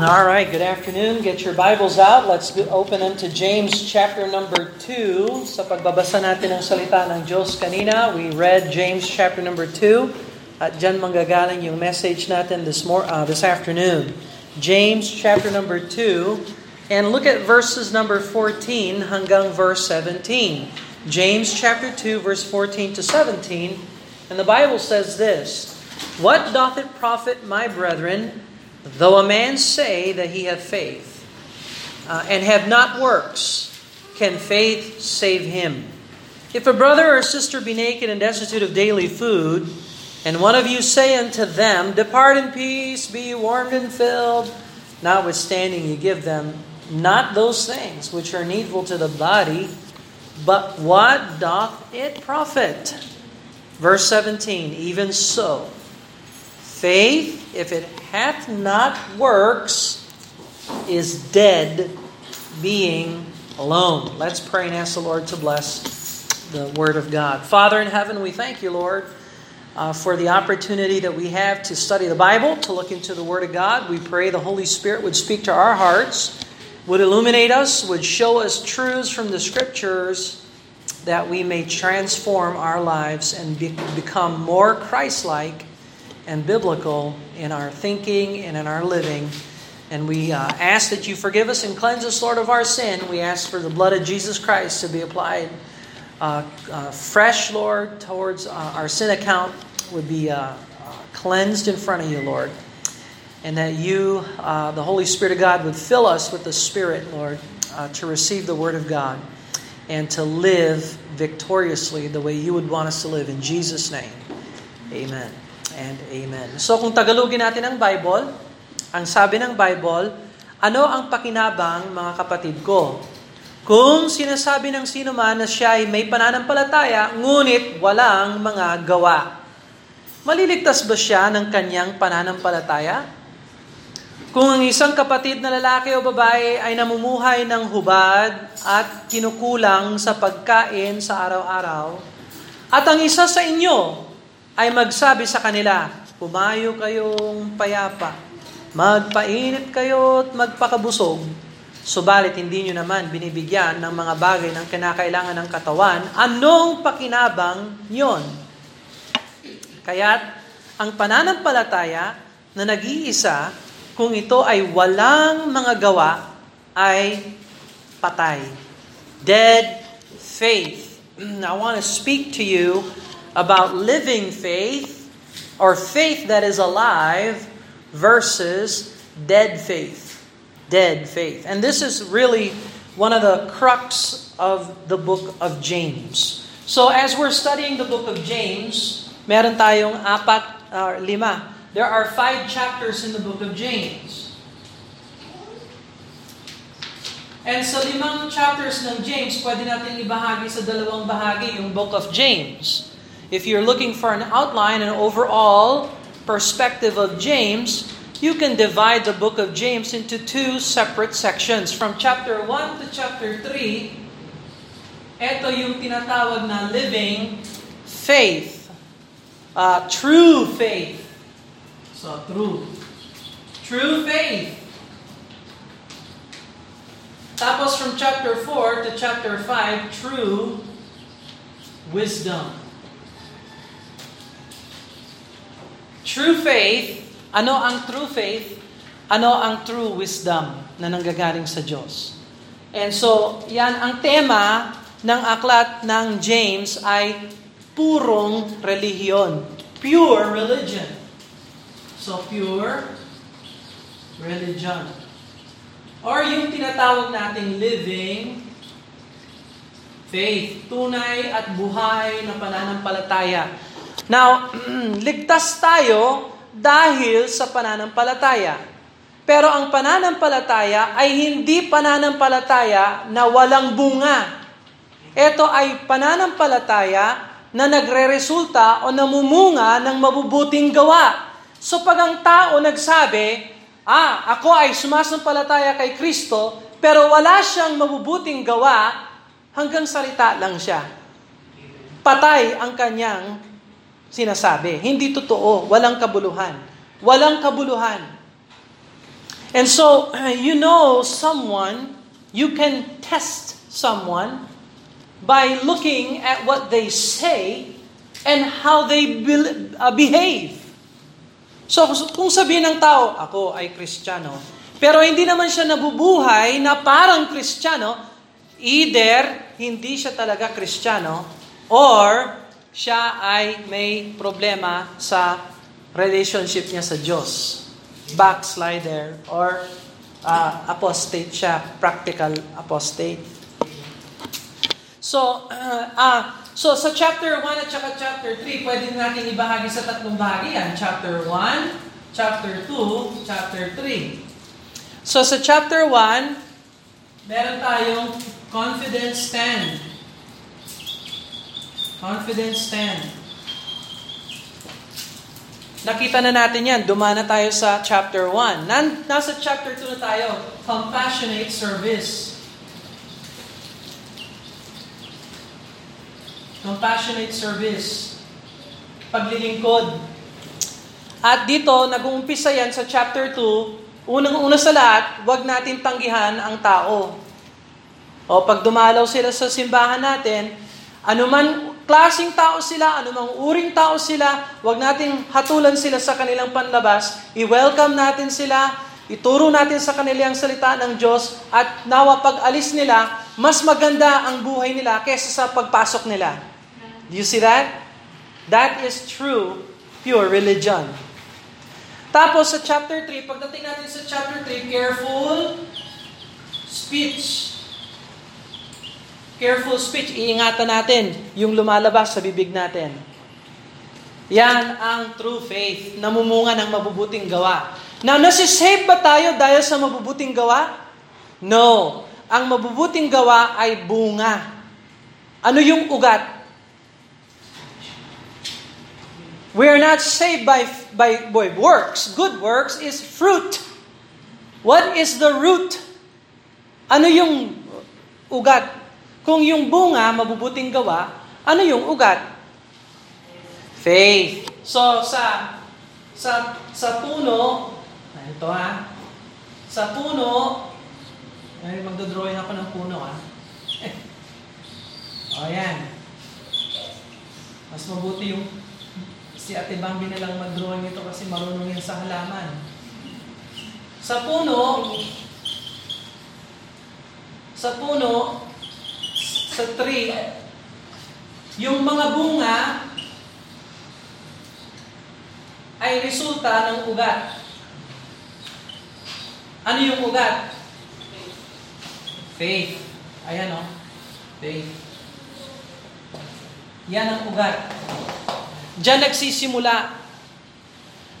All right, good afternoon. Get your Bibles out. Let's open them to James chapter number 2. Sa pagbabasa natin ng salita ng Diyos kanina, we read James chapter number 2. At dyan manggagaling yung message natin this, mor- uh, this afternoon. James chapter number 2. And look at verses number 14 hanggang verse 17. James chapter 2, verse 14 to 17. And the Bible says this What doth it profit, my brethren? Though a man say that he have faith, uh, and have not works, can faith save him? If a brother or sister be naked and destitute of daily food, and one of you say unto them, Depart in peace, be warmed and filled, notwithstanding you give them not those things which are needful to the body, but what doth it profit? Verse 17, even so, faith, if it hath not works, is dead, being alone. Let's pray and ask the Lord to bless the Word of God. Father in heaven, we thank you, Lord, uh, for the opportunity that we have to study the Bible, to look into the Word of God. We pray the Holy Spirit would speak to our hearts, would illuminate us, would show us truths from the Scriptures that we may transform our lives and be, become more Christ like and biblical in our thinking and in our living. And we uh, ask that you forgive us and cleanse us, Lord, of our sin. We ask for the blood of Jesus Christ to be applied uh, uh, fresh, Lord, towards uh, our sin account, would be uh, uh, cleansed in front of you, Lord. And that you, the Holy Spirit of God, would fill us with the Spirit, Lord, to receive the Word of God and to live victoriously the way you would want us to live. In Jesus' name, amen and amen. So kung tagalogin natin ang Bible, ang sabi ng Bible, ano ang pakinabang mga kapatid ko? Kung sinasabi ng sino man na siya ay may pananampalataya, ngunit walang mga gawa. Maliligtas ba siya ng kanyang pananampalataya? Kung ang isang kapatid na lalaki o babae ay namumuhay ng hubad at kinukulang sa pagkain sa araw-araw, at ang isa sa inyo ay magsabi sa kanila, Pumayo kayong payapa, magpainit kayo at magpakabusog, subalit hindi nyo naman binibigyan ng mga bagay ng kinakailangan ng katawan, anong pakinabang yon? Kaya't ang pananampalataya na nag-iisa, kung ito ay walang mga gawa, ay patay. Dead faith. I want to speak to you about living faith or faith that is alive versus dead faith. Dead faith. And this is really one of the crux of the book of James. So as we're studying the book of James, meron tayong apat or uh, lima. There are five chapters in the book of James. And sa limang chapters ng James, pwede natin ibahagi sa dalawang bahagi yung book of James. If you're looking for an outline, an overall perspective of James, you can divide the book of James into two separate sections. From chapter 1 to chapter 3, ito yung tinatawag na living faith. Uh, true faith. So, true. True faith. Tapos from chapter 4 to chapter 5, true wisdom. True faith, ano ang true faith? Ano ang true wisdom na nanggagaling sa Diyos? And so, yan ang tema ng aklat ng James ay purong relihiyon. Pure religion. So, pure religion. Or yung tinatawag nating living faith. Tunay at buhay na pananampalataya. Now, ligtas tayo dahil sa pananampalataya. Pero ang pananampalataya ay hindi pananampalataya na walang bunga. Ito ay pananampalataya na nagre-resulta o namumunga ng mabubuting gawa. So pag ang tao nagsabi, ah, ako ay sumasampalataya kay Kristo, pero wala siyang mabubuting gawa, hanggang salita lang siya. Patay ang kanyang sinasabi. Hindi totoo. Walang kabuluhan. Walang kabuluhan. And so, you know someone, you can test someone by looking at what they say and how they uh, behave. So, kung sabihin ng tao, ako ay Kristiyano, pero hindi naman siya nabubuhay na parang Kristiyano, either hindi siya talaga Kristiyano or siya ay may problema sa relationship niya sa Diyos backslider or uh, apostate siya, practical apostate. So, uh, uh, so sa chapter 1 at saka chapter 3, pwede natin ibahagi sa tatlong bahagi yan. Chapter 1, chapter 2, chapter 3. So sa chapter 1, meron tayong confidence stand. Confidence stand. Nakita na natin yan. Dumana tayo sa chapter 1. Nan, nasa chapter 2 na tayo. Compassionate service. Compassionate service. Paglilingkod. At dito, nag-uumpisa yan sa chapter 2. Unang-una sa lahat, huwag natin tanggihan ang tao. O pag dumalaw sila sa simbahan natin, anuman klasing tao sila, anumang uring tao sila, wag nating hatulan sila sa kanilang panlabas, i-welcome natin sila, ituro natin sa kanilang salita ng Diyos, at nawa pag alis nila, mas maganda ang buhay nila kaysa sa pagpasok nila. Do you see that? That is true, pure religion. Tapos sa chapter 3, pagdating natin sa chapter 3, careful speech. Careful speech, iingatan natin yung lumalabas sa bibig natin. Yan ang true faith, namumunga ng mabubuting gawa. Now, nasisave ba tayo dahil sa mabubuting gawa? No. Ang mabubuting gawa ay bunga. Ano yung ugat? We are not saved by, by, by works. Good works is fruit. What is the root? Ano yung ugat? Kung yung bunga, mabubuting gawa, ano yung ugat? Faith. So, sa sa sa puno, ito ha, sa puno, ay magdodrawing ako ng puno ha. o yan. Mas mabuti yung si Ate Bambi na lang mag-drawing ito kasi marunong yan sa halaman. Sa puno, sa puno, sa tree, yung mga bunga ay resulta ng ugat. Ano yung ugat? Faith. Ayan o. Oh. Faith. Yan ang ugat. Diyan nagsisimula.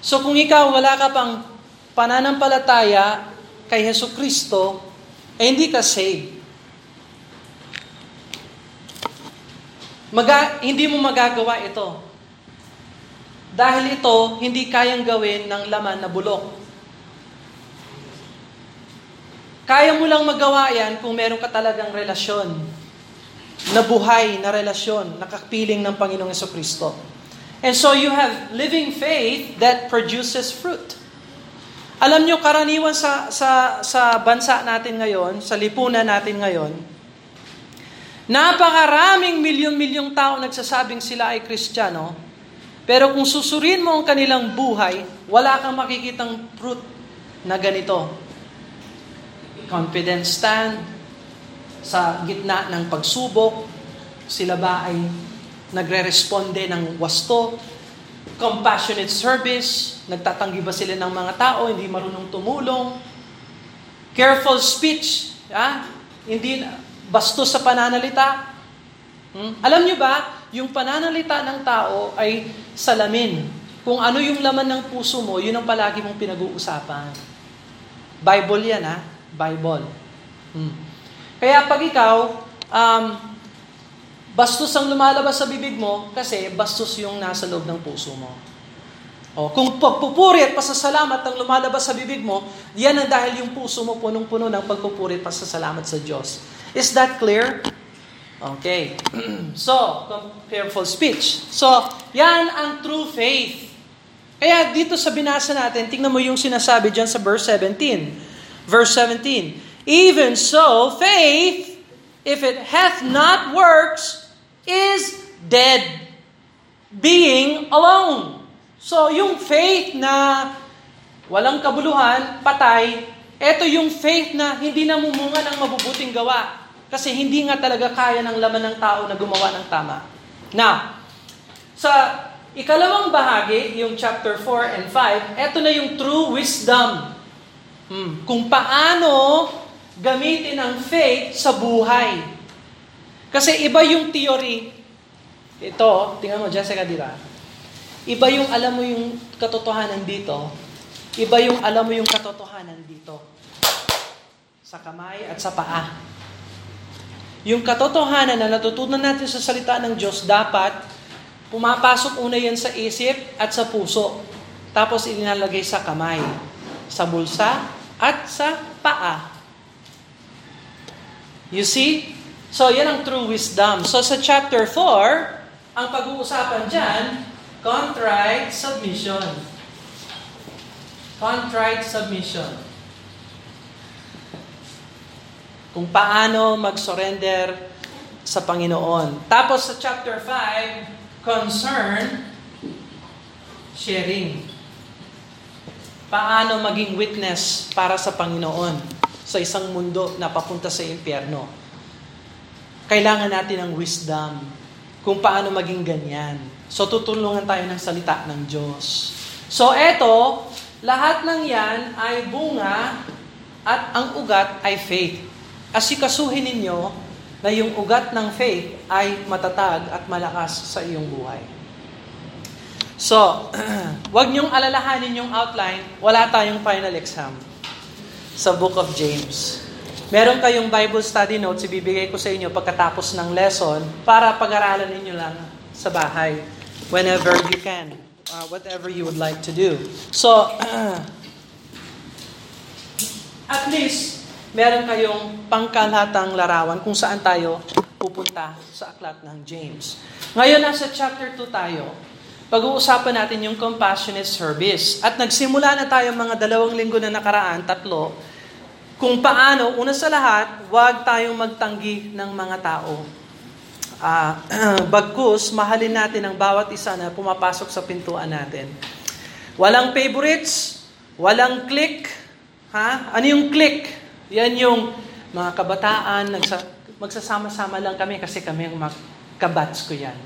So kung ikaw wala ka pang pananampalataya kay Heso Kristo, eh hindi ka saved. Maga, hindi mo magagawa ito. Dahil ito, hindi kayang gawin ng laman na bulok. Kaya mo lang magawa yan kung meron ka talagang relasyon. Na buhay na relasyon, nakapiling ng Panginoong Kristo. And so you have living faith that produces fruit. Alam nyo, karaniwan sa, sa, sa bansa natin ngayon, sa lipunan natin ngayon, Napakaraming milyon-milyong tao nagsasabing sila ay Kristiyano, pero kung susurin mo ang kanilang buhay, wala kang makikitang fruit na ganito. Confidence stand, sa gitna ng pagsubok, sila ba ay nagre-responde ng wasto? Compassionate service, nagtatanggi ba sila ng mga tao, hindi marunong tumulong? Careful speech, ah? hindi bastos sa pananalita. Hmm? Alam nyo ba, yung pananalita ng tao ay salamin. Kung ano yung laman ng puso mo, yun ang palagi mong pinag-uusapan. Bible yan ha, Bible. Hmm. Kaya pag ikaw, um, bastos ang lumalabas sa bibig mo, kasi bastos yung nasa loob ng puso mo. O, kung pagpupuri at pasasalamat ang lumalabas sa bibig mo, yan ang dahil yung puso mo punong-puno ng pagpupuri at pasasalamat sa Diyos. Is that clear? Okay. so, careful speech. So, yan ang true faith. Kaya dito sa binasa natin, tingnan mo yung sinasabi dyan sa verse 17. Verse 17. Even so, faith, if it hath not works, is dead, being alone. So, yung faith na walang kabuluhan, patay, ito yung faith na hindi namumunga ng mabubuting gawa. Kasi hindi nga talaga kaya ng laman ng tao na gumawa ng tama. Now, sa Ikalawang bahagi, yung chapter 4 and 5, eto na yung true wisdom. Hmm. Kung paano gamitin ang faith sa buhay. Kasi iba yung theory. Ito, tingnan mo, Jessica, di ba? Iba yung alam mo yung katotohanan dito. Iba yung alam mo yung katotohanan dito. Sa kamay at sa paa. Yung katotohanan na natutunan natin sa salita ng Diyos, dapat Pumapasok una yan sa isip at sa puso. Tapos ininalagay sa kamay, sa bulsa, at sa paa. You see? So, yan ang true wisdom. So, sa chapter 4, ang pag-uusapan dyan, contrite submission. Contrite submission. Kung paano mag-surrender sa Panginoon. Tapos sa chapter 5, concern, sharing. Paano maging witness para sa Panginoon sa isang mundo na papunta sa impyerno. Kailangan natin ng wisdom kung paano maging ganyan. So tutulungan tayo ng salita ng Diyos. So eto, lahat ng yan ay bunga at ang ugat ay faith. Asikasuhin ninyo na yung ugat ng faith ay matatag at malakas sa iyong buhay. So, wag niyong alalahanin yung outline, wala tayong final exam sa Book of James. Meron kayong Bible study notes, ibibigay ko sa inyo pagkatapos ng lesson para pag-aralan ninyo lang sa bahay whenever you can, uh, whatever you would like to do. So, at least, meron kayong pangkalatang larawan kung saan tayo pupunta sa aklat ng James. Ngayon, nasa chapter 2 tayo. Pag-uusapan natin yung compassionate service. At nagsimula na tayo mga dalawang linggo na nakaraan, tatlo, kung paano, una sa lahat, huwag tayong magtanggi ng mga tao. Uh, bagkus, mahalin natin ang bawat isa na pumapasok sa pintuan natin. Walang favorites, walang click. Ha? Ano yung click? Yan yung mga kabataan, nagsa, magsasama-sama lang kami kasi kami ang kabats ko yan.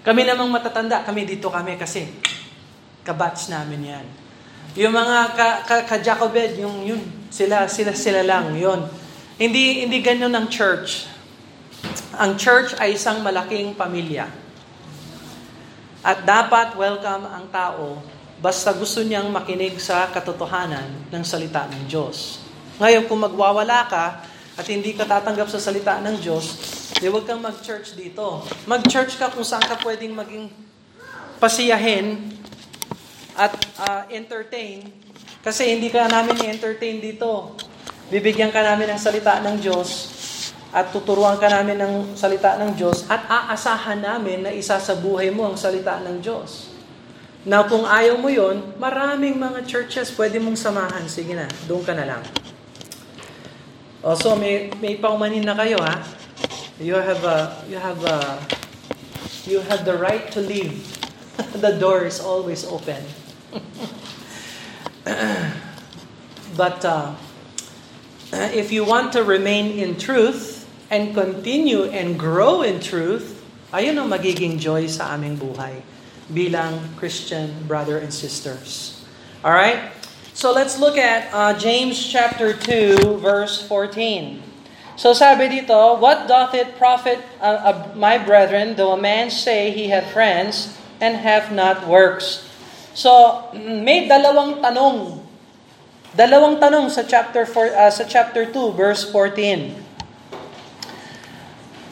Kami namang matatanda, kami dito kami kasi kabats namin yan. Yung mga ka, ka, ka-Jacobed, yung yun, sila, sila, sila lang, yun. Hindi, hindi ganyan ang church. Ang church ay isang malaking pamilya. At dapat welcome ang tao basta gusto niyang makinig sa katotohanan ng salita ng Diyos. Ngayon, kung magwawala ka at hindi ka tatanggap sa salita ng Diyos, di huwag kang mag-church dito. Mag-church ka kung saan ka pwedeng maging pasiyahin at uh, entertain kasi hindi ka namin i-entertain dito. Bibigyan ka namin ng salita ng Diyos at tuturuan ka namin ng salita ng Diyos at aasahan namin na isa sa buhay mo ang salita ng Diyos. Na kung ayaw mo yon, maraming mga churches pwede mong samahan. Sige na, doon ka na lang. Oh, so may may paumanin na kayo ha. You have a you have a you have the right to leave. the door is always open. but uh, if you want to remain in truth and continue and grow in truth, ayun ang magiging joy sa aming buhay bilang Christian brother and sisters. All right? So let's look at uh, James chapter 2 verse 14. So sabi dito, What doth it profit uh, uh, my brethren, though a man say he hath friends and have not works? So may dalawang tanong. Dalawang tanong sa chapter 4 uh, sa chapter 2 verse 14.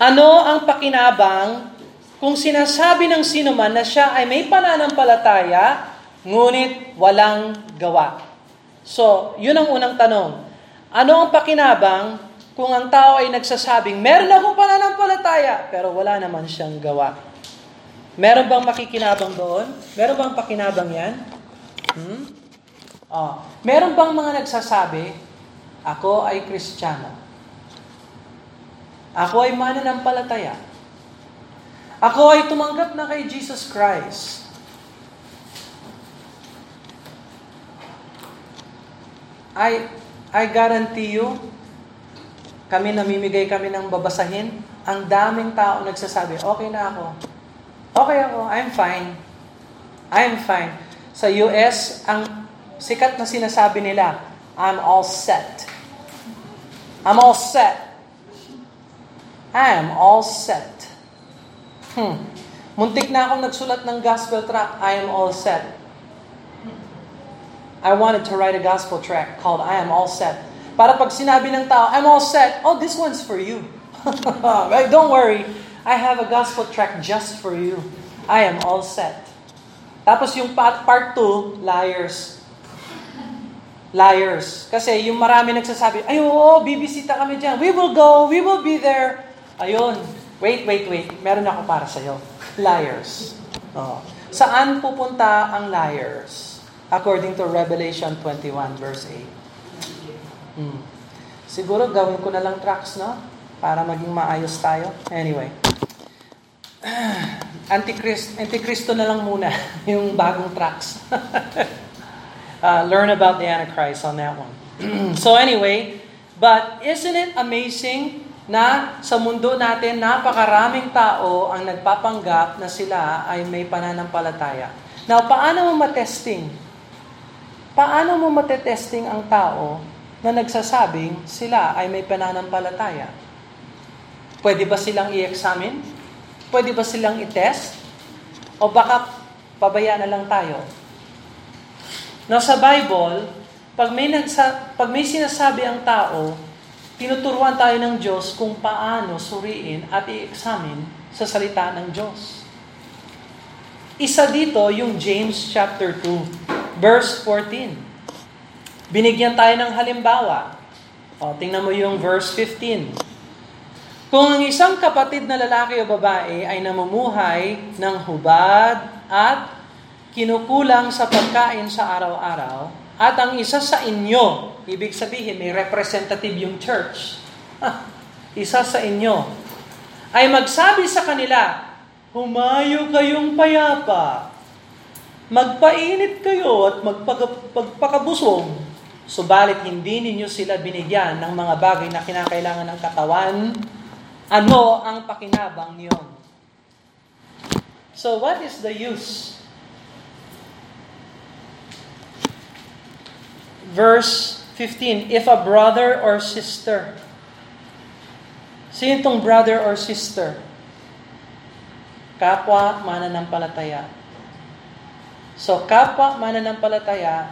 Ano ang pakinabang kung sinasabi ng sino man na siya ay may pananampalataya, ngunit walang gawa? So, yun ang unang tanong. Ano ang pakinabang kung ang tao ay nagsasabing, meron akong pananampalataya, pero wala naman siyang gawa? Meron bang makikinabang doon? Meron bang pakinabang yan? Hmm? Oh. Meron bang mga nagsasabi, ako ay Kristiyano. Ako ay mananampalataya. Ako ay tumanggap na kay Jesus Christ. I, I guarantee you, kami namimigay kami ng babasahin, ang daming tao nagsasabi, okay na ako. Okay ako, I'm fine. I'm fine. Sa US, ang sikat na sinasabi nila, I'm all set. I'm all set. I am all set. Hmm. Muntik na akong nagsulat ng gospel track, I am all set. I wanted to write a gospel track called I am all set. Para pag sinabi ng tao, I'm all set, oh, this one's for you. right? Don't worry, I have a gospel track just for you. I am all set. Tapos yung part 2, liars. Liars. Kasi yung marami nagsasabi, ay oo, bibisita kami dyan. We will go, we will be there. Ayun. Wait, wait, wait. Meron ako para sa'yo. Liars. Oh. Saan pupunta ang liars? According to Revelation 21 verse 8. Hmm. Siguro gawin ko na lang tracks, no? Para maging maayos tayo. Anyway. Antichrist, Antichristo na lang muna yung bagong tracks. uh, learn about the Antichrist on that one. so anyway, but isn't it amazing na sa mundo natin napakaraming tao ang nagpapanggap na sila ay may pananampalataya. Now, paano mo matesting Paano mo matetesting ang tao na nagsasabing sila ay may pananampalataya? Pwede ba silang i-examine? Pwede ba silang i-test? O baka pabayaan na lang tayo? Now sa Bible, pag may, nagsa, pag may sinasabi ang tao, tinuturuan tayo ng Diyos kung paano suriin at i-examine sa salita ng Diyos. Isa dito yung James chapter 2. Verse 14. Binigyan tayo ng halimbawa. O, tingnan mo yung verse 15. Kung ang isang kapatid na lalaki o babae ay namumuhay ng hubad at kinukulang sa pagkain sa araw-araw, at ang isa sa inyo, ibig sabihin may representative yung church, isa sa inyo, ay magsabi sa kanila, Humayo kayong payapa Magpainit kayo at magpakabusog, subalit hindi ninyo sila binigyan ng mga bagay na kinakailangan ng katawan, ano ang pakinabang niyon? So what is the use? Verse 15, if a brother or sister, sino itong brother or sister? Kapwa mananampalataya So kapwa mananampalataya,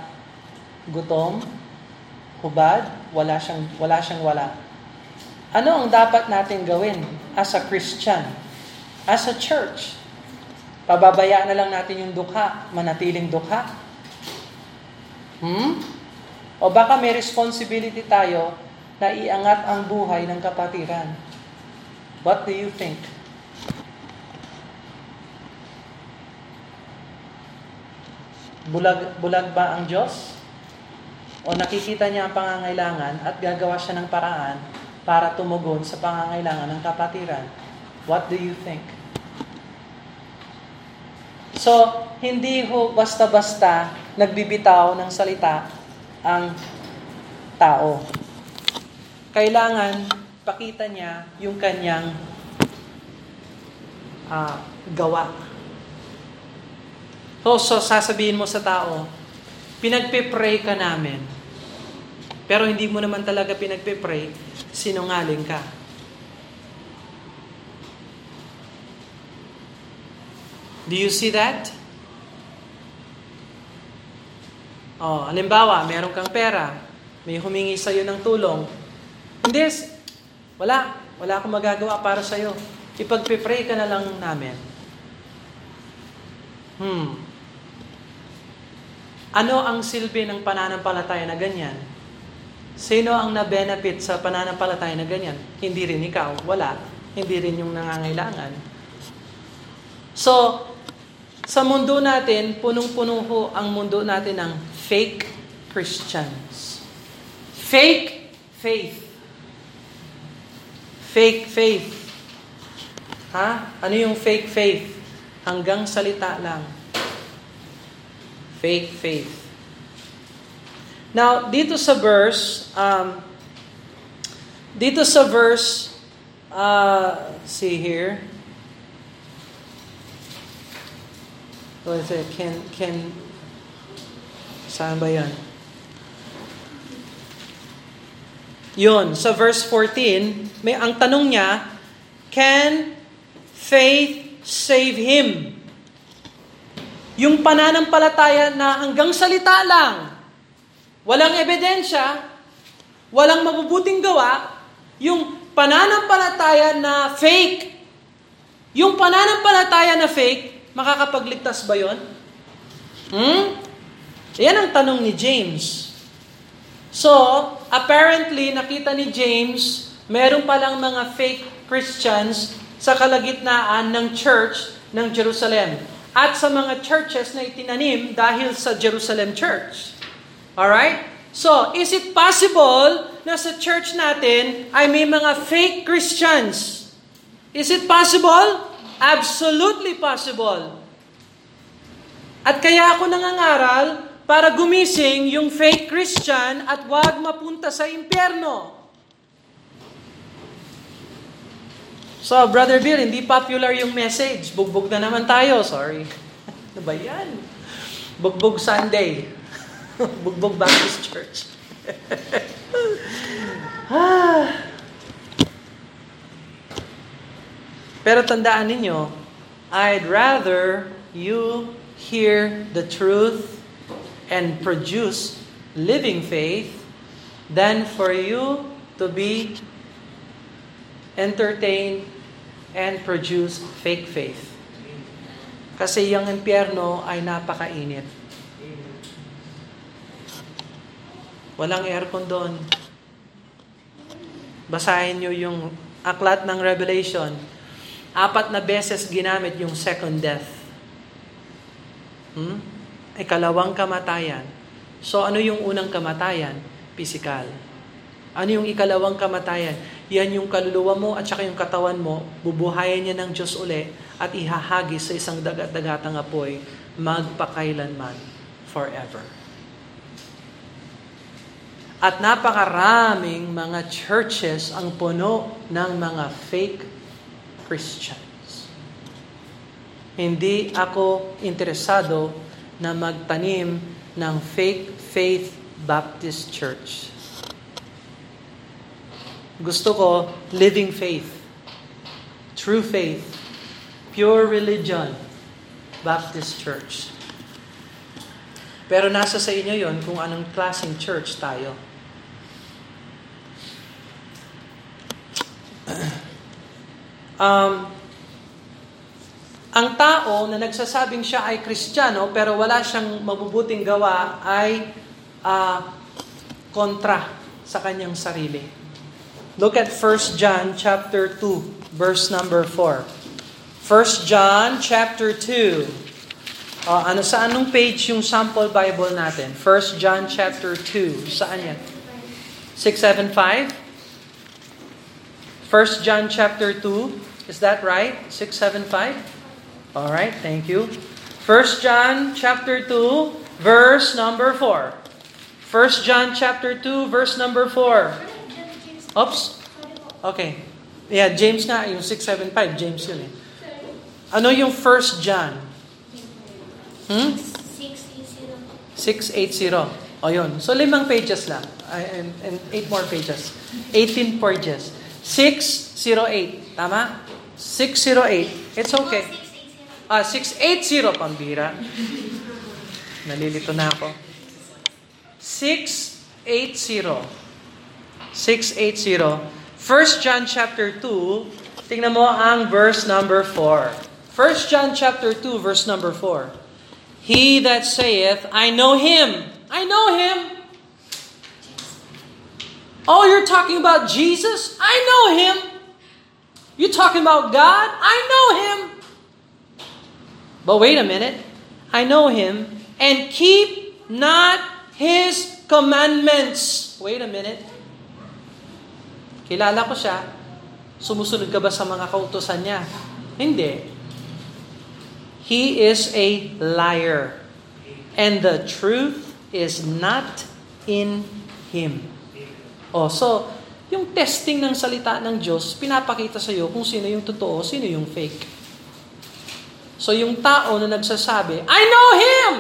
gutom, hubad, wala siyang wala siyang wala. Ano ang dapat natin gawin as a Christian, as a church? Pababayaan na lang natin yung dukha, manatiling dukha? Hmm? O baka may responsibility tayo na iangat ang buhay ng kapatiran. What do you think? Bulag, bulag ba ang Diyos? O nakikita niya ang pangangailangan at gagawa siya ng paraan para tumugon sa pangangailangan ng kapatiran? What do you think? So, hindi ho basta-basta nagbibitaw ng salita ang tao. Kailangan pakita niya yung kanyang uh, gawa So, so sasabihin mo sa tao, pinagpe-pray ka namin. Pero hindi mo naman talaga pinagpe-pray, sinungaling ka. Do you see that? Oh, halimbawa, meron kang pera, may humingi sa iyo ng tulong. Hindi, wala. Wala akong magagawa para sa iyo. Ipagpe-pray ka na lang namin. Hmm. Ano ang silbi ng pananampalataya na ganyan? Sino ang na-benefit sa pananampalataya na ganyan? Hindi rin ikaw, wala. Hindi rin yung nangangailangan. So, sa mundo natin, punong-puno ho ang mundo natin ng fake Christians. Fake faith. Fake faith. Ha? Ano yung fake faith? Hanggang salita lang. Fake faith. Now, dito sa verse, um, dito sa verse, uh, see here, what is it? Can, can, saan ba yan? Yun, sa verse 14, may, ang tanong niya, can faith save him? Yung pananampalataya na hanggang salita lang, walang ebidensya, walang mabubuting gawa, yung pananampalataya na fake, yung pananampalataya na fake, makakapagligtas ba yon? Hmm? Yan ang tanong ni James. So, apparently, nakita ni James, meron palang mga fake Christians sa kalagitnaan ng church ng Jerusalem at sa mga churches na itinanim dahil sa Jerusalem Church. Alright? So, is it possible na sa church natin ay may mga fake Christians? Is it possible? Absolutely possible. At kaya ako nangangaral para gumising yung fake Christian at wag mapunta sa impyerno. So, Brother Bill, hindi popular yung message. Bugbog na naman tayo. Sorry. Ano ba yan? Bugbog Sunday. Bugbog Baptist Church. Pero tandaan ninyo, I'd rather you hear the truth and produce living faith than for you to be entertain, and produce fake faith. Kasi yung impyerno ay napakainit. Walang aircon doon. Basahin nyo yung aklat ng Revelation. Apat na beses ginamit yung second death. Hmm? Ikalawang kamatayan. So ano yung unang kamatayan? Physical. Ano yung ikalawang kamatayan? Yan yung kaluluwa mo at saka yung katawan mo, bubuhayan niya ng Diyos uli at ihahagis sa isang dagat-dagatang apoy magpakailanman forever. At napakaraming mga churches ang puno ng mga fake Christians. Hindi ako interesado na magtanim ng fake faith Baptist Church. Gusto ko living faith, true faith, pure religion, Baptist Church. Pero nasa sa inyo yon kung anong klaseng church tayo. um, ang tao na nagsasabing siya ay kristyano pero wala siyang mabubuting gawa ay uh, kontra sa kanyang sarili. Look at 1 John chapter 2 verse number 4. 1 John chapter 2 Uh, ano sa anong page yung sample Bible natin? 1 John chapter 2. Saan yan? 675? 1 John chapter 2. Is that right? 675? All right, thank you. 1 John chapter 2, verse number 4. 1 John chapter 2, verse number 4. Oops. Okay. Yeah, James nga, yung 675, James yun eh. Ano yung 1 John? Hmm? 680. O yun. So limang pages lang. And, and eight more pages. 18 pages. 608. Tama? 608. It's okay. Ah, 680 pambira. Nalilito na ako. 680. 680. 1 John chapter 2, tingnan mo ang verse number 4. 1 John chapter 2, verse number 4. He that saith, I know him. I know him. Oh, you're talking about Jesus? I know him. You talking about God? I know him. But wait a minute. I know him and keep not his commandments. Wait a minute. Kilala ko siya. Sumusunod ka ba sa mga kautosan niya? Hindi. He is a liar. And the truth is not in him. Oh, so, yung testing ng salita ng Diyos, pinapakita sa iyo kung sino yung totoo, sino yung fake. So, yung tao na nagsasabi, I know Him!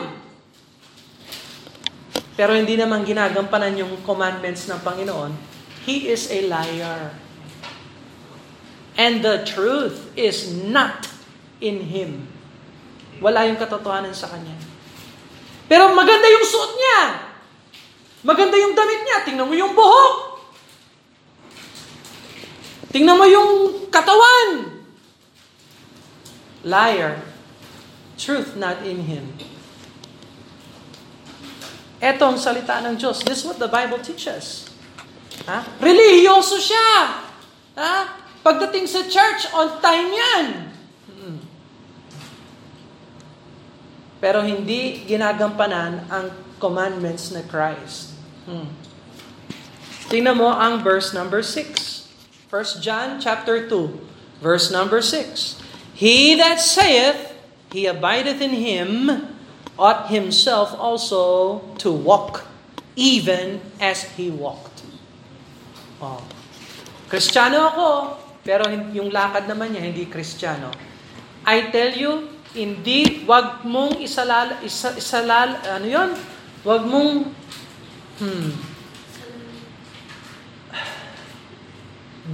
Pero hindi naman ginagampanan yung commandments ng Panginoon, he is a liar. And the truth is not in him. Wala yung katotohanan sa kanya. Pero maganda yung suot niya. Maganda yung damit niya. Tingnan mo yung buhok. Tingnan mo yung katawan. Liar. Truth not in him. Ito ang salita ng Diyos. This is what the Bible teaches. Ha? Relihiyoso siya. Ha? Pagdating sa church, on time yan. Hmm. Pero hindi ginagampanan ang commandments na Christ. Hmm. Tingnan mo ang verse number 6. 1 John chapter 2, verse number 6. He that saith, he abideth in him, ought himself also to walk, even as he walked. Oh. Kristiyano ako, pero yung lakad naman niya, hindi Kristiyano. I tell you, hindi, wag mong isalal, isa, isalal, ano yon? Wag mong, hmm,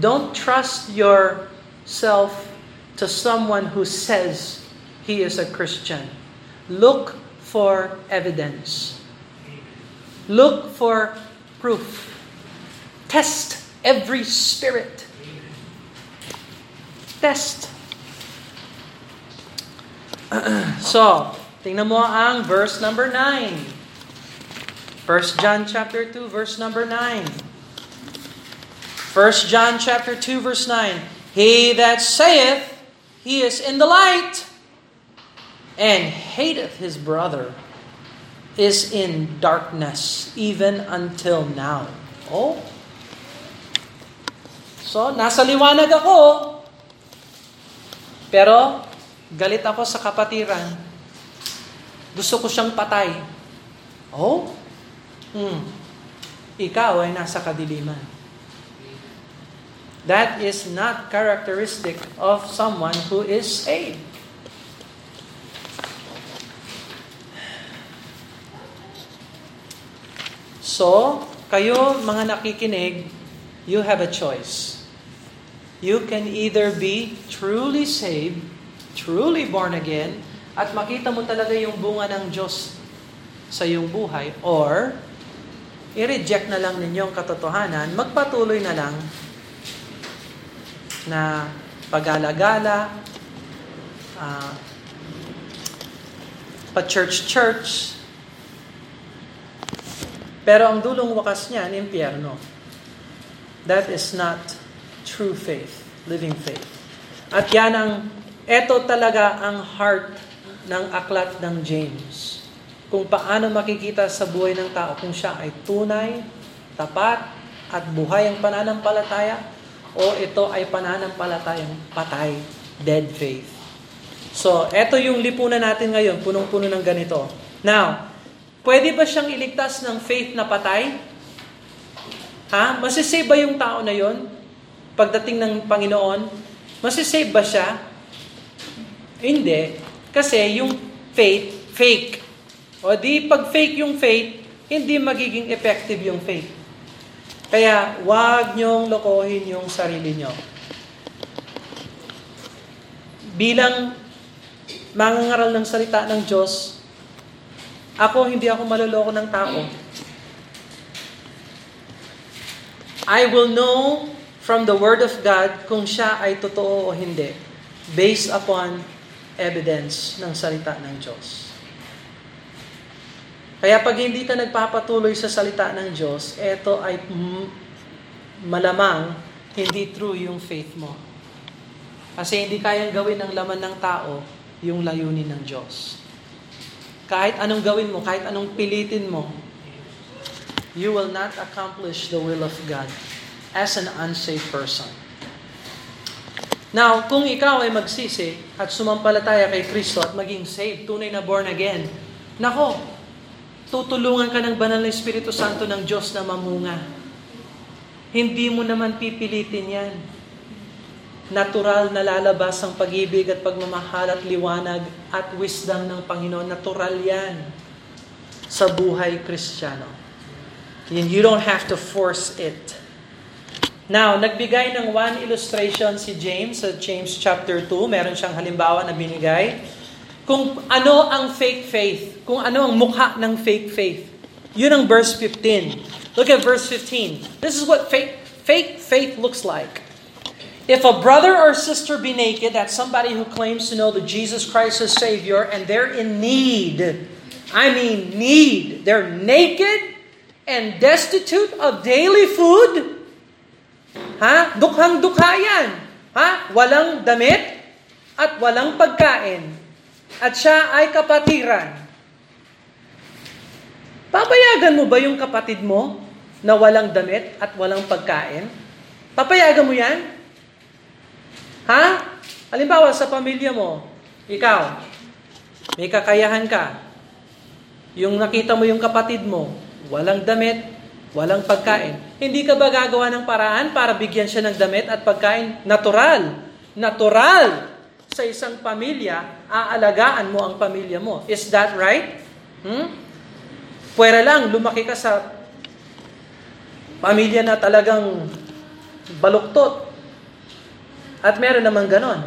don't trust yourself to someone who says he is a Christian. Look for evidence. Look for proof. Test every spirit. Test. so, tingnan mo ang verse number 9. 1 John chapter 2 verse number 9. 1 John chapter 2 verse 9. He that saith he is in the light and hateth his brother is in darkness even until now. Oh? So, nasa liwanag ako, pero galit ako sa kapatiran. Gusto ko siyang patay. Oh? Hmm. Ikaw ay nasa kadiliman. That is not characteristic of someone who is saved. So, kayo mga nakikinig, you have a choice. You can either be truly saved, truly born again, at makita mo talaga yung bunga ng Diyos sa iyong buhay, or i-reject na lang ninyo ang katotohanan, magpatuloy na lang na pag-alagala, uh, pa-church-church, pero ang dulong wakas niyan, impyerno. That is not true faith, living faith. At yan ang, eto talaga ang heart ng aklat ng James. Kung paano makikita sa buhay ng tao kung siya ay tunay, tapat, at buhay ang pananampalataya, o ito ay pananampalatayang patay, dead faith. So, eto yung lipunan natin ngayon, punong-puno ng ganito. Now, Pwede ba siyang iligtas ng faith na patay? Ha? Masisave ba yung tao na yon? Pagdating ng Panginoon? Masisave ba siya? Hindi. Kasi yung faith, fake. O di pag fake yung faith, hindi magiging effective yung faith. Kaya wag niyong lokohin yung sarili niyo. Bilang mangangaral ng salita ng Diyos, ako, hindi ako maloloko ng tao. I will know from the Word of God kung siya ay totoo o hindi based upon evidence ng salita ng Diyos. Kaya pag hindi ka nagpapatuloy sa salita ng Diyos, ito ay malamang hindi true yung faith mo. Kasi hindi kayang gawin ng laman ng tao yung layunin ng Diyos. Kahit anong gawin mo, kahit anong pilitin mo, you will not accomplish the will of God as an unsafe person. Now, kung ikaw ay magsisi at sumampalataya kay Kristo at maging saved, tunay na born again, nako, tutulungan ka ng banal na Espiritu Santo ng Diyos na mamunga. Hindi mo naman pipilitin yan. Natural na lalabas ang pag-ibig at pagmamahal at liwanag at wisdom ng Panginoon. Natural yan sa buhay kristyano. You don't have to force it. Now, nagbigay ng one illustration si James sa James chapter 2. Meron siyang halimbawa na binigay. Kung ano ang fake faith. Kung ano ang mukha ng fake faith. Yun ang verse 15. Look at verse 15. This is what fake, fake faith looks like. If a brother or sister be naked, that's somebody who claims to know that Jesus Christ is Savior, and they're in need. I mean need. They're naked and destitute of daily food Ha? Dukhang-dukha yan. Ha? Walang damit at walang pagkain. At siya ay kapatiran. Papayagan mo ba yung kapatid mo na walang damit at walang pagkain? Papayagan mo yan? Ha? Halimbawa, sa pamilya mo, ikaw, may kakayahan ka. Yung nakita mo yung kapatid mo, walang damit, Walang pagkain. Hindi ka ba gagawa ng paraan para bigyan siya ng damit at pagkain? Natural. Natural. Sa isang pamilya, aalagaan mo ang pamilya mo. Is that right? Hmm? Pwera lang, lumaki ka sa pamilya na talagang baluktot. At meron naman ganon.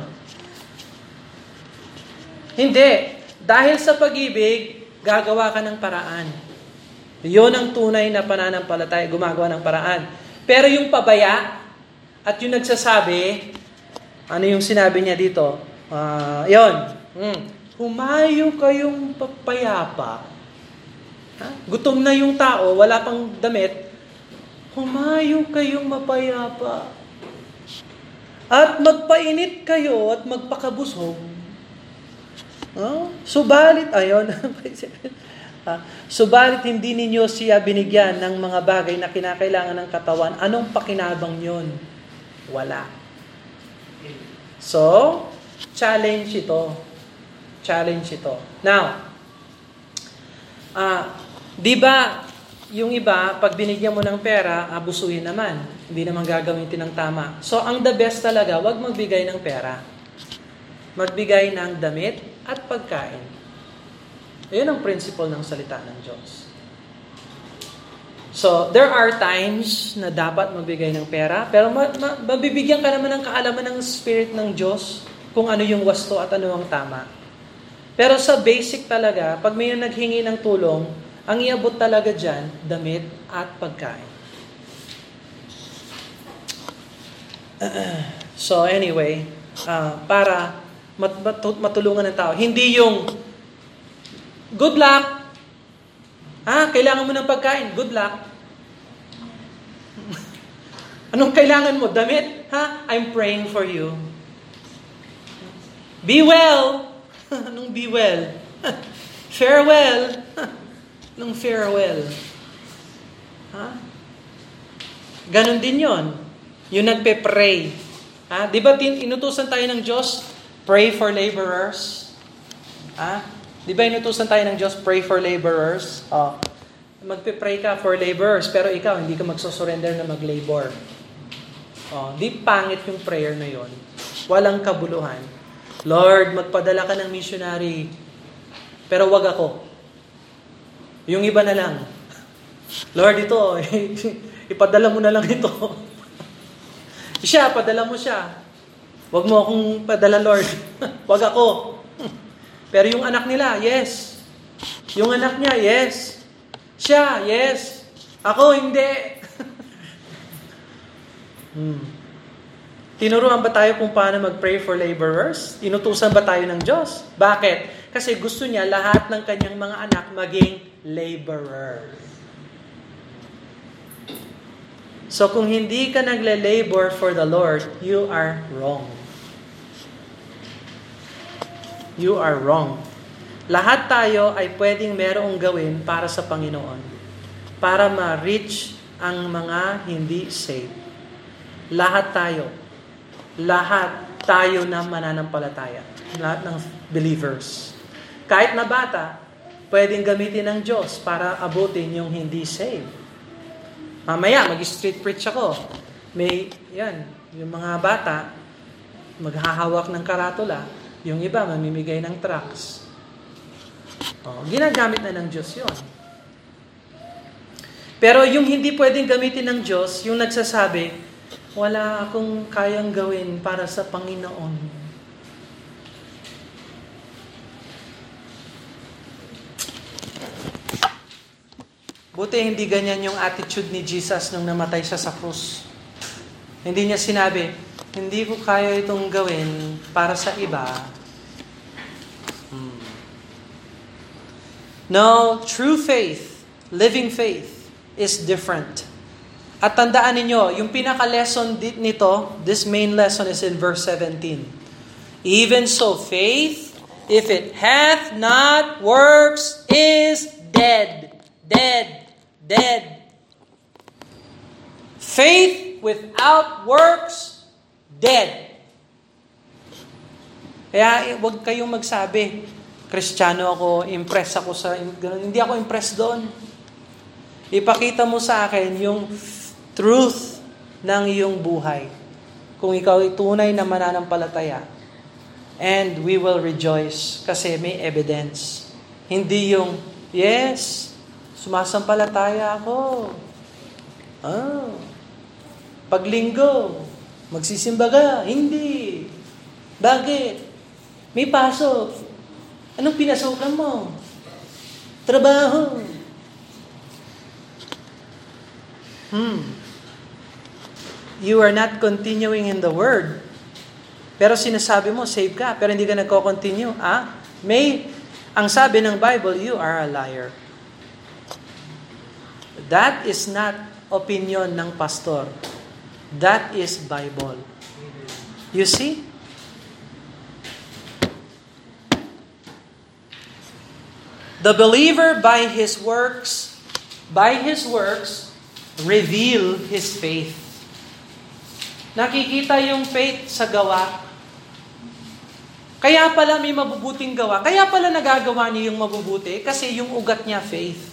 Hindi. Dahil sa pag-ibig, gagawa ka ng paraan. Yun ang tunay na pananampalataya, gumagawa ng paraan. Pero yung pabaya at yung nagsasabi, ano yung sinabi niya dito? Uh, yun. Mm. Humayo kayong papayapa. Ha? Gutom na yung tao, wala pang damit. Humayo kayong mapayapa. At magpainit kayo at magpakabusog. Oh, subalit, ayon. Ha? Subalit hindi ninyo siya binigyan ng mga bagay na kinakailangan ng katawan. Anong pakinabang yon? Wala. So, challenge ito. Challenge ito. Now, uh, di ba yung iba, pag binigyan mo ng pera, abusuhin naman. Hindi naman gagawin ng tama. So, ang the best talaga, wag magbigay ng pera. Magbigay ng damit at pagkain. Ayan ang principle ng salita ng Diyos. So, there are times na dapat magbigay ng pera, pero ma- ma- mabibigyan ka naman ng kaalaman ng Spirit ng Diyos kung ano yung wasto at ano ang tama. Pero sa basic talaga, pag may naghingi ng tulong, ang iabot talaga dyan, damit at pagkain. so anyway, uh, para mat- matulungan ng tao, hindi yung Good luck. Ha? Kailangan mo ng pagkain. Good luck. Anong kailangan mo? Damit? Ha? I'm praying for you. Be well. Anong be well? farewell. Anong farewell? Ha? Ganon din yon. Yung nagpe-pray. Ha? Di ba inutusan tayo ng Diyos? Pray for laborers. Ha? Di ba inutusan tayo ng Diyos, pray for laborers? Oh. Magpe-pray ka for laborers, pero ikaw hindi ka magsusurrender na mag-labor. Oh, di pangit yung prayer na yon. Walang kabuluhan. Lord, magpadala ka ng missionary, pero wag ako. Yung iba na lang. Lord, ito, ipadala mo na lang ito. siya, padala mo siya. Wag mo akong padala, Lord. wag ako. Pero yung anak nila, yes. Yung anak niya, yes. Siya, yes. Ako, hindi. hmm. Tinuruan ba tayo kung paano mag-pray for laborers? Inutusan ba tayo ng Diyos? Bakit? Kasi gusto niya lahat ng kanyang mga anak maging laborer. So kung hindi ka nagle-labor for the Lord, you are wrong. You are wrong. Lahat tayo ay pwedeng merong gawin para sa Panginoon. Para ma-reach ang mga hindi saved. Lahat tayo. Lahat tayo na mananampalataya. Lahat ng believers. Kahit na bata, pwedeng gamitin ng Diyos para abutin yung hindi saved. Mamaya, mag-street preach ako. May, yan, yung mga bata, maghahawak ng karatula. Yung iba, mamimigay ng tracts. Oh, ginagamit na ng Diyos yon. Pero yung hindi pwedeng gamitin ng Diyos, yung nagsasabi, wala akong kayang gawin para sa Panginoon. Buti hindi ganyan yung attitude ni Jesus nung namatay siya sa krus. Hindi niya sinabi, hindi ko kaya itong gawin para sa iba, No, true faith, living faith, is different. At tandaan ninyo, yung pinaka-lesson nito, this main lesson is in verse 17. Even so, faith, if it hath not works, is dead. Dead. Dead. Faith without works, dead. Kaya huwag kayong magsabi, Kristiyano ako, impress ako sa, ganun. hindi ako impressed doon. Ipakita mo sa akin yung truth ng iyong buhay. Kung ikaw ay tunay na mananampalataya. And we will rejoice kasi may evidence. Hindi yung, yes, sumasampalataya ako. Ah, paglinggo, magsisimbaga. Hindi. Bakit? May pasok. Anong pinasukan mo? Trabaho. Hmm. You are not continuing in the Word. Pero sinasabi mo, save ka, pero hindi ka nagko-continue. Ah? May, ang sabi ng Bible, you are a liar. That is not opinion ng pastor. That is Bible. You see? The believer by his works, by his works, reveal his faith. Nakikita yung faith sa gawa. Kaya pala may mabubuting gawa. Kaya pala nagagawa niya yung mabubuti kasi yung ugat niya faith.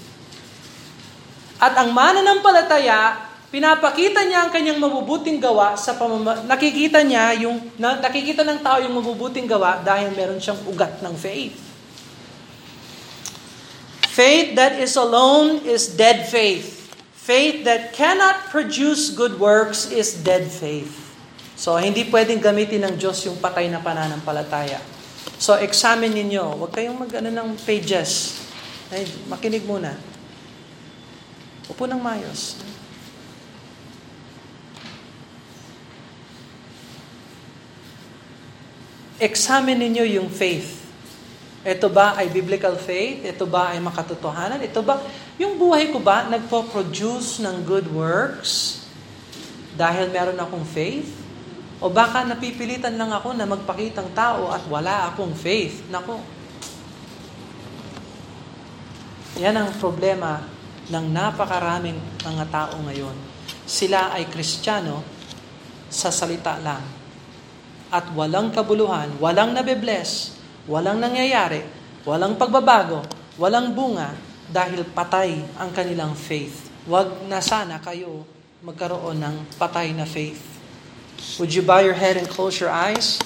At ang mananampalataya, pinapakita niya ang kanyang mabubuting gawa sa pamama- nakikita niya yung na, nakikita ng tao yung mabubuting gawa dahil meron siyang ugat ng faith. Faith that is alone is dead faith. Faith that cannot produce good works is dead faith. So, hindi pwedeng gamitin ng Diyos yung patay na pananampalataya. So, examine ninyo. Huwag kayong mag ano, ng pages. Ay, makinig muna. Upo ng mayos. Examine ninyo yung faith ito ba ay biblical faith? Ito ba ay makatotohanan? Ito ba, yung buhay ko ba nagpo-produce ng good works dahil meron akong faith? O baka napipilitan lang ako na magpakitang tao at wala akong faith? Nako. Yan ang problema ng napakaraming mga tao ngayon. Sila ay kristyano sa salita lang. At walang kabuluhan, walang nabibless, Walang nangyayari, walang pagbabago, walang bunga dahil patay ang kanilang faith. Huwag na sana kayo magkaroon ng patay na faith. Would you bow your head and close your eyes?